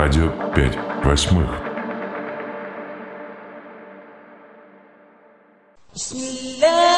Радио 5 восьмых. Bismillah.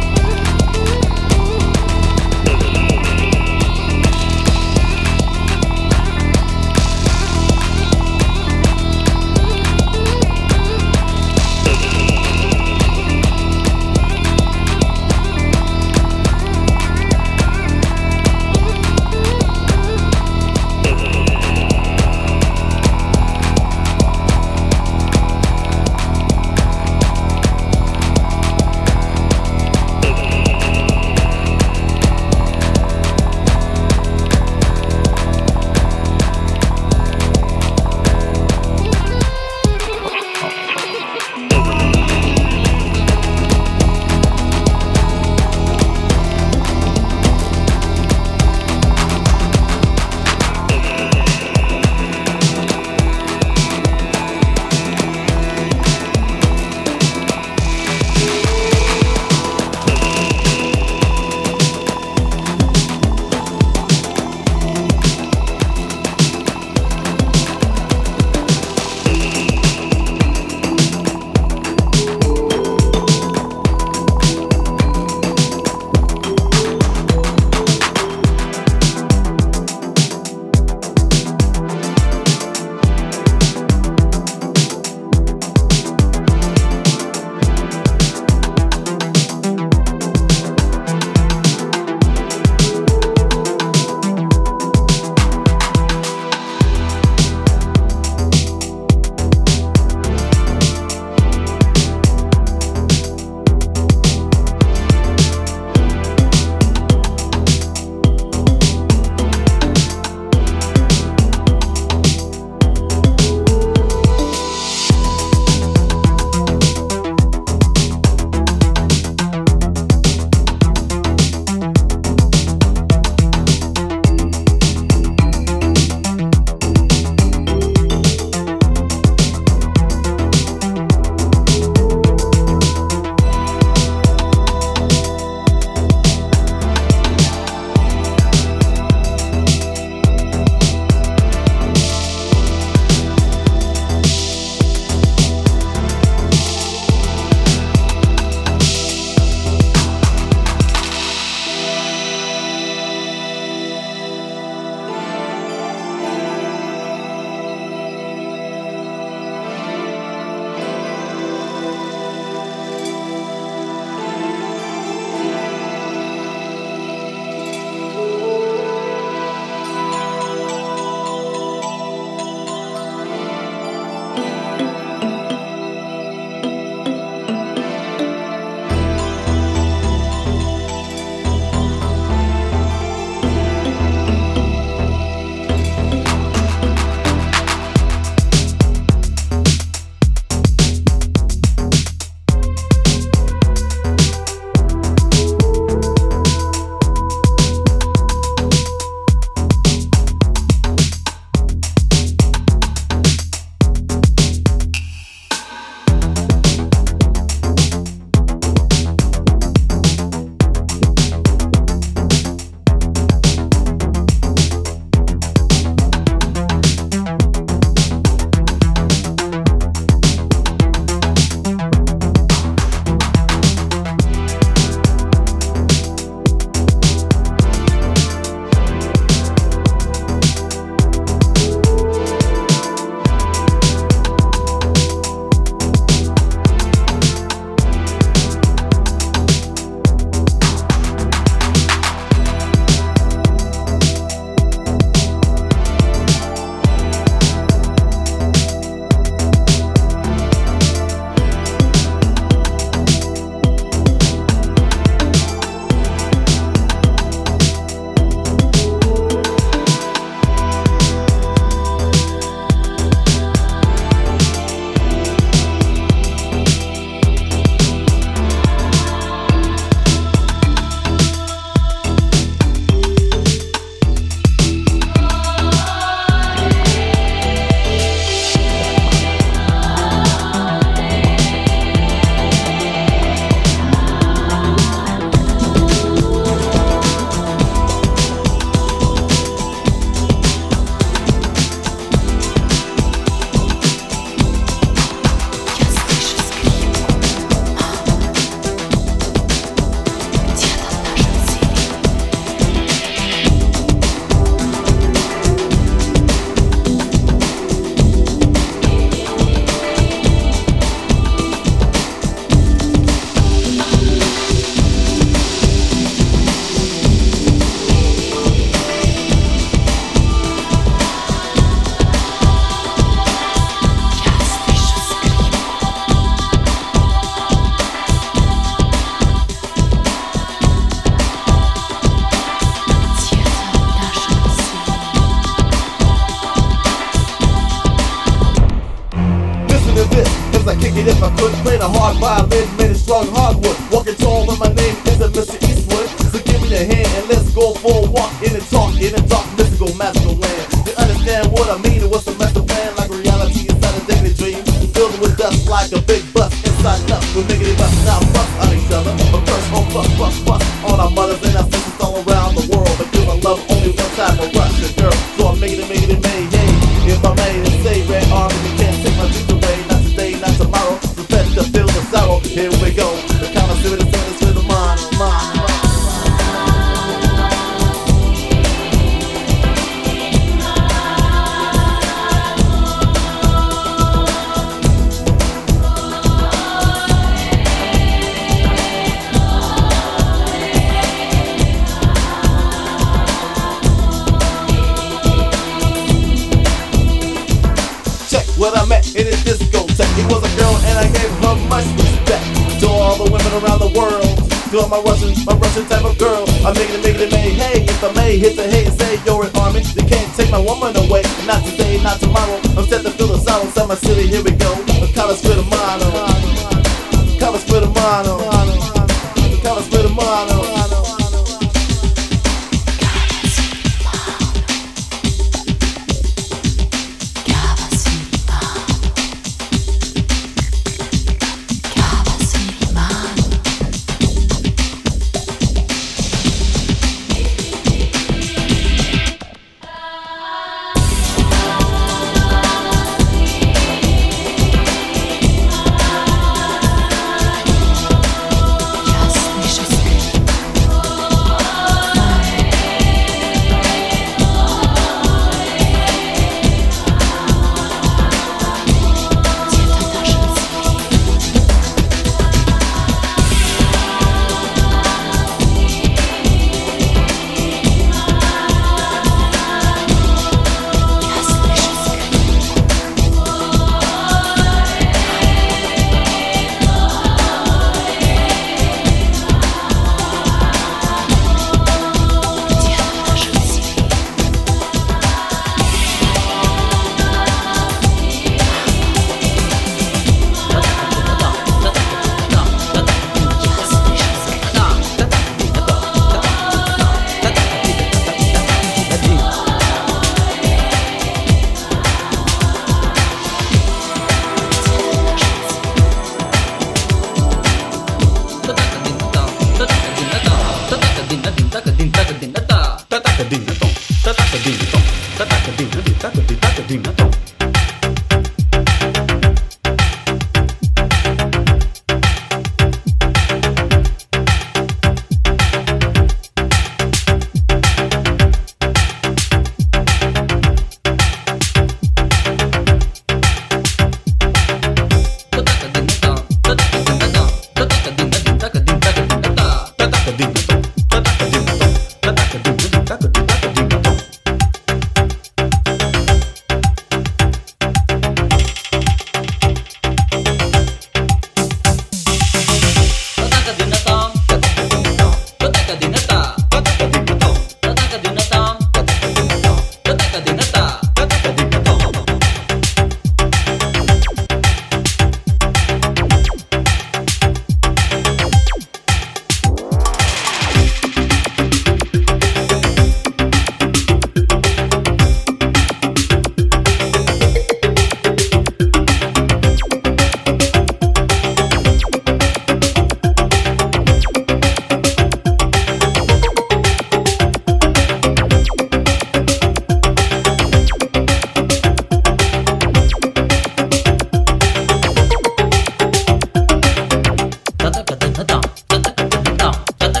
Tata kadinata, tata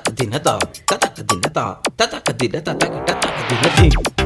kadinata, tata kadinata, tata kadinata, tata kadinata.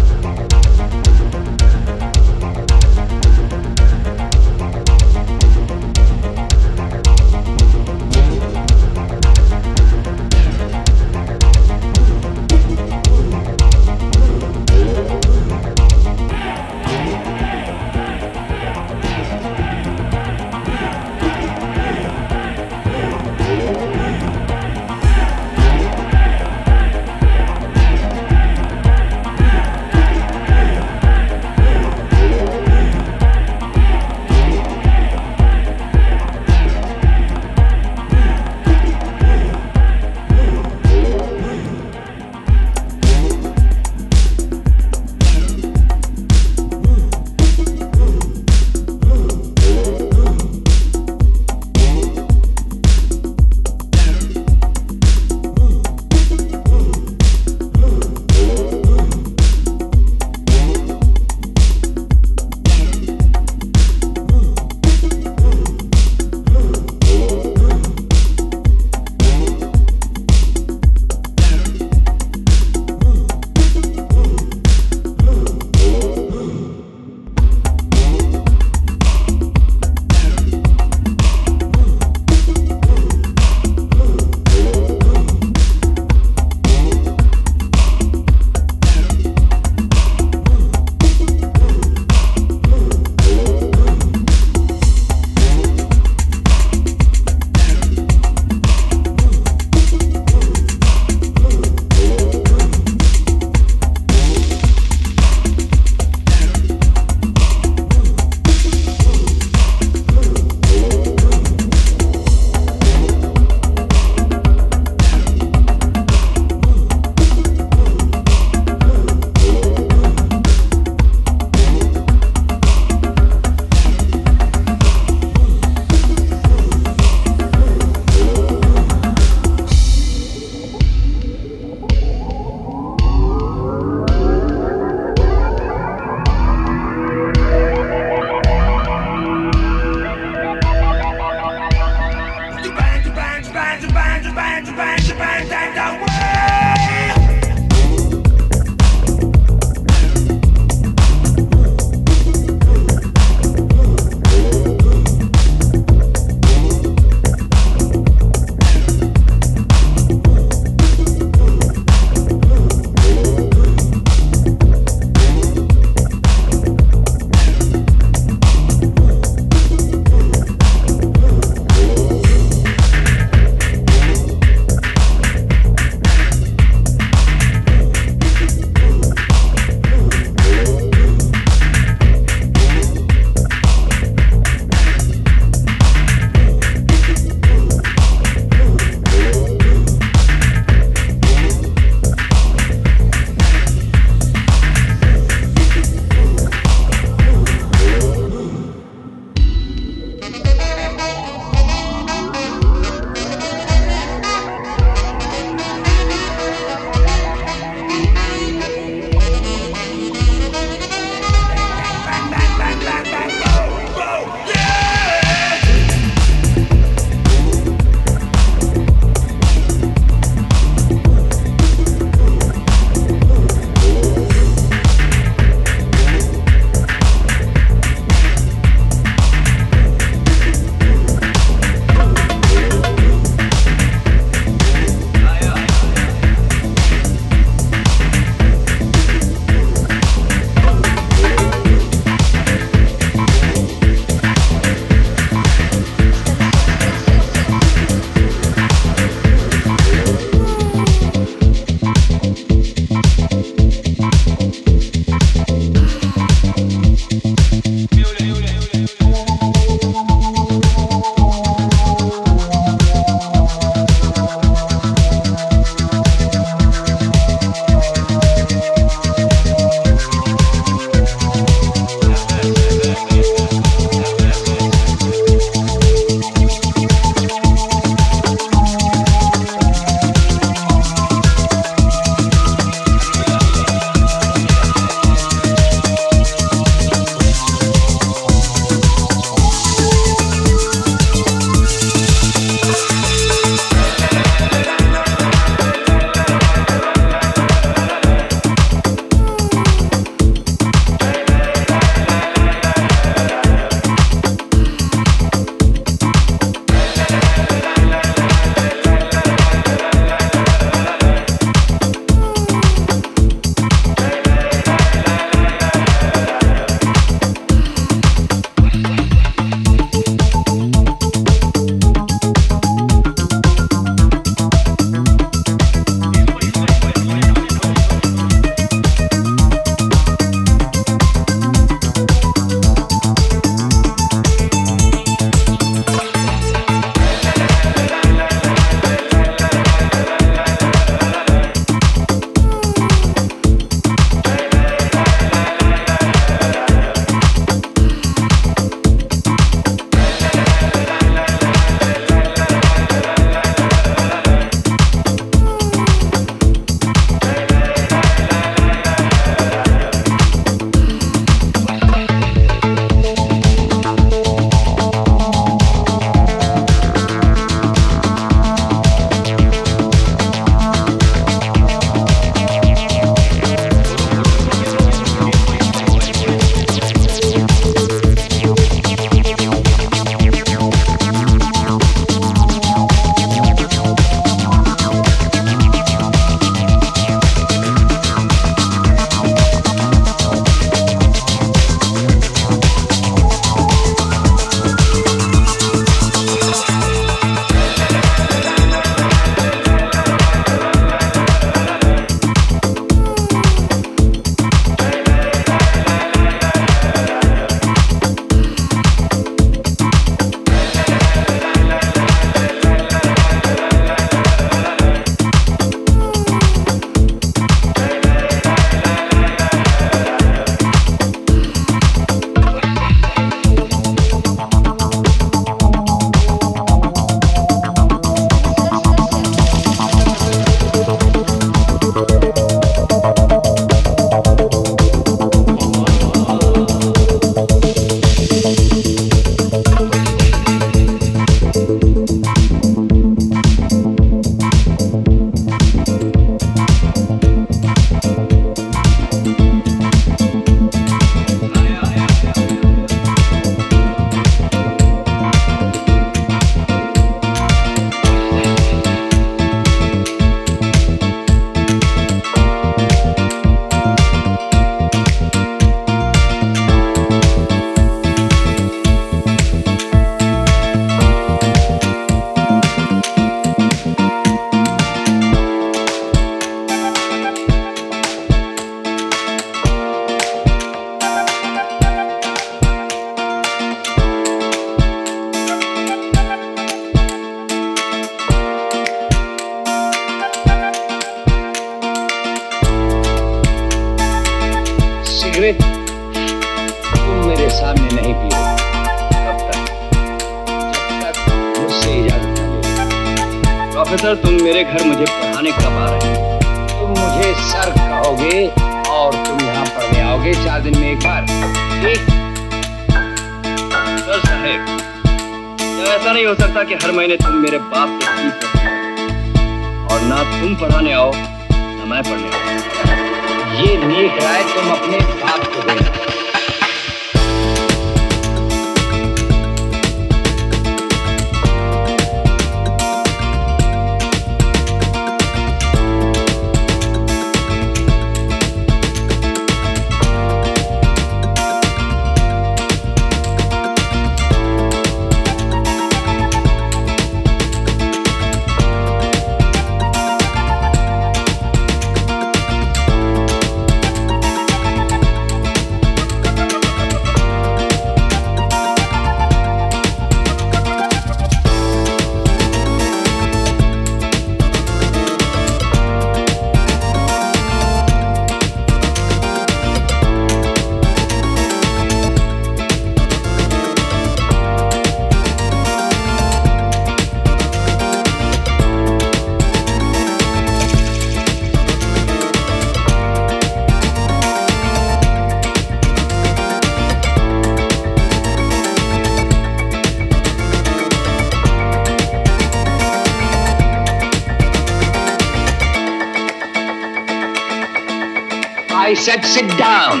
sit down.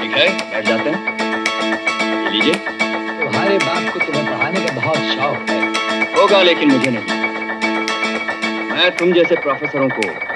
ठीक है? बैठ जाते हैं। लीजिए तुम्हारे बाप को तुम्हें पढ़ाने का बहुत शौक है। होगा लेकिन मुझे नहीं। मैं तुम जैसे प्रोफेसरों को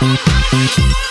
Thank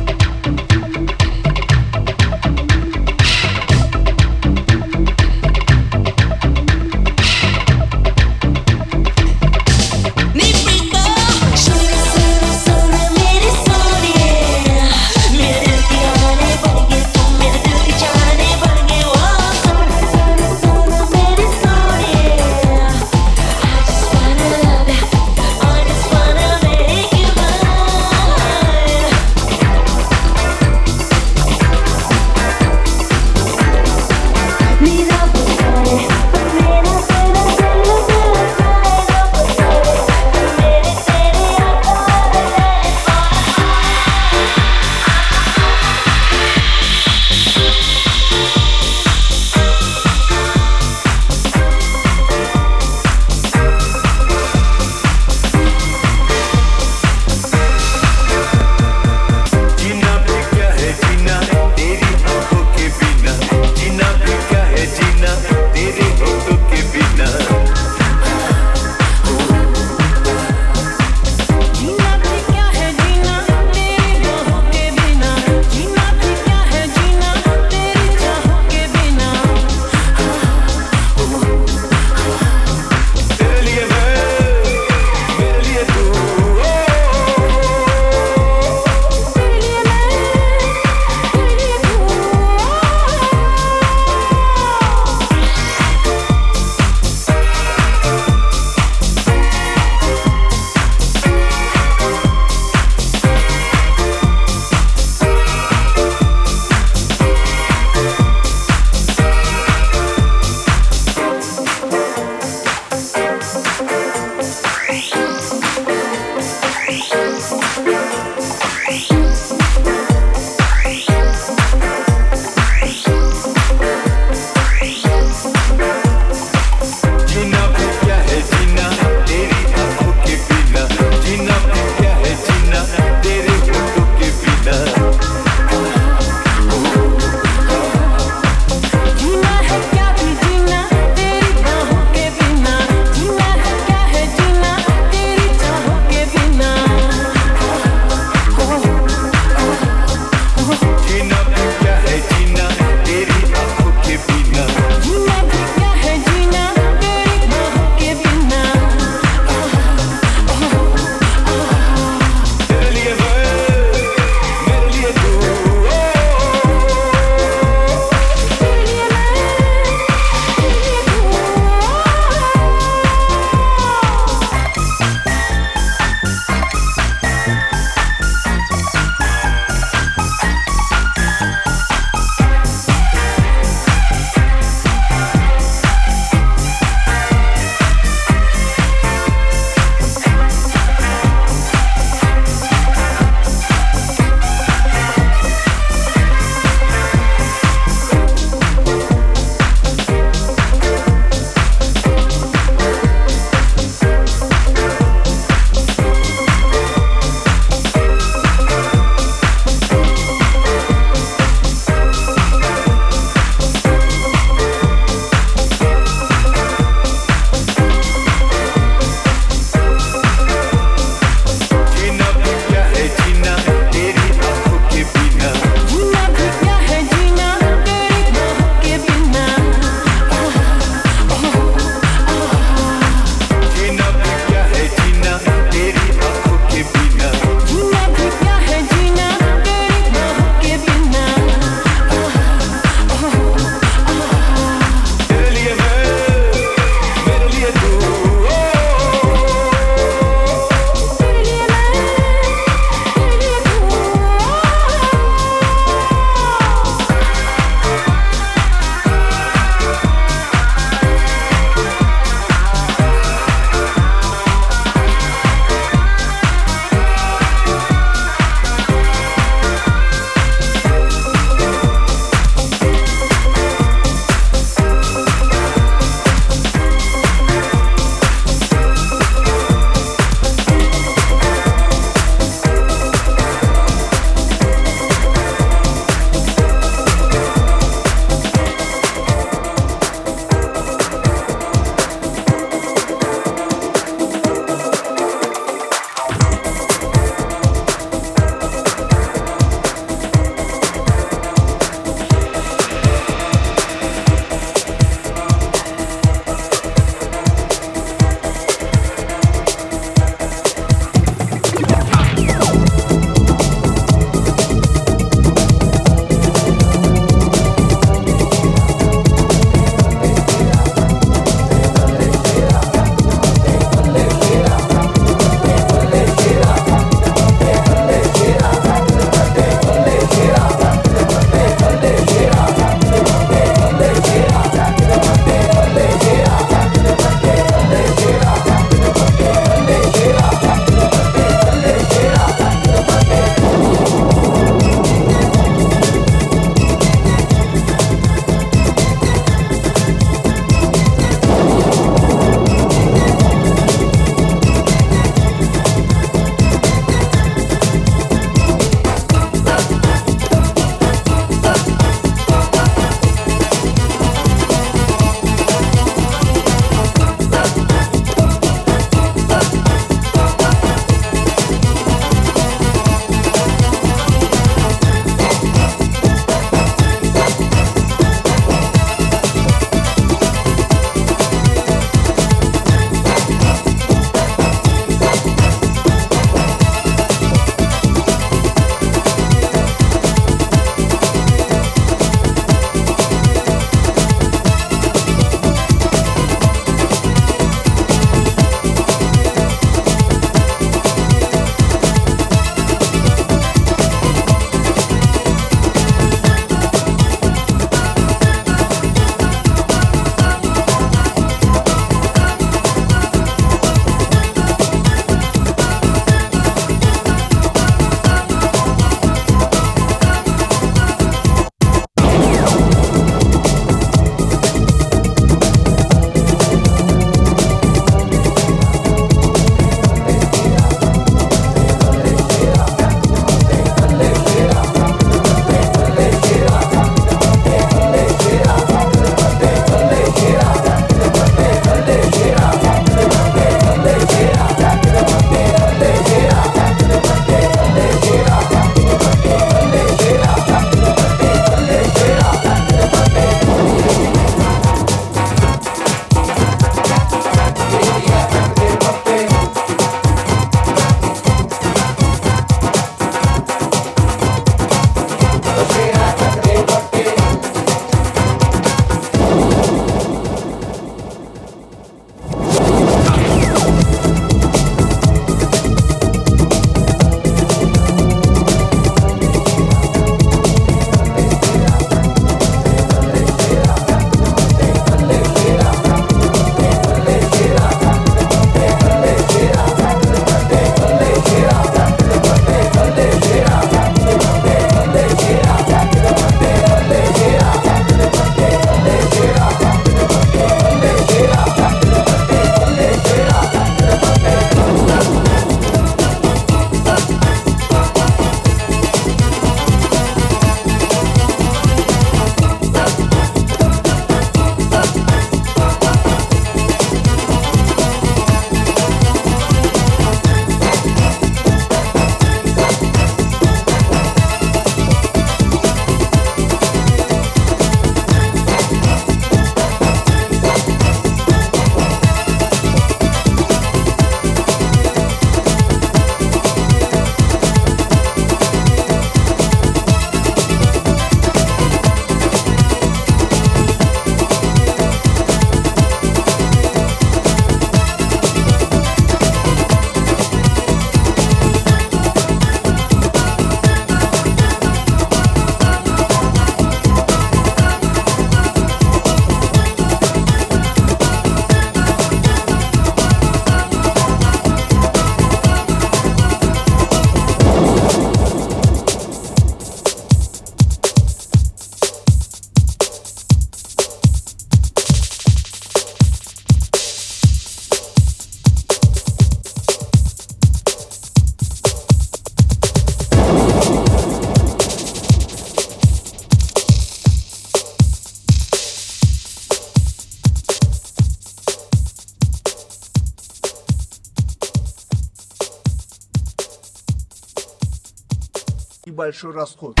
большой расход.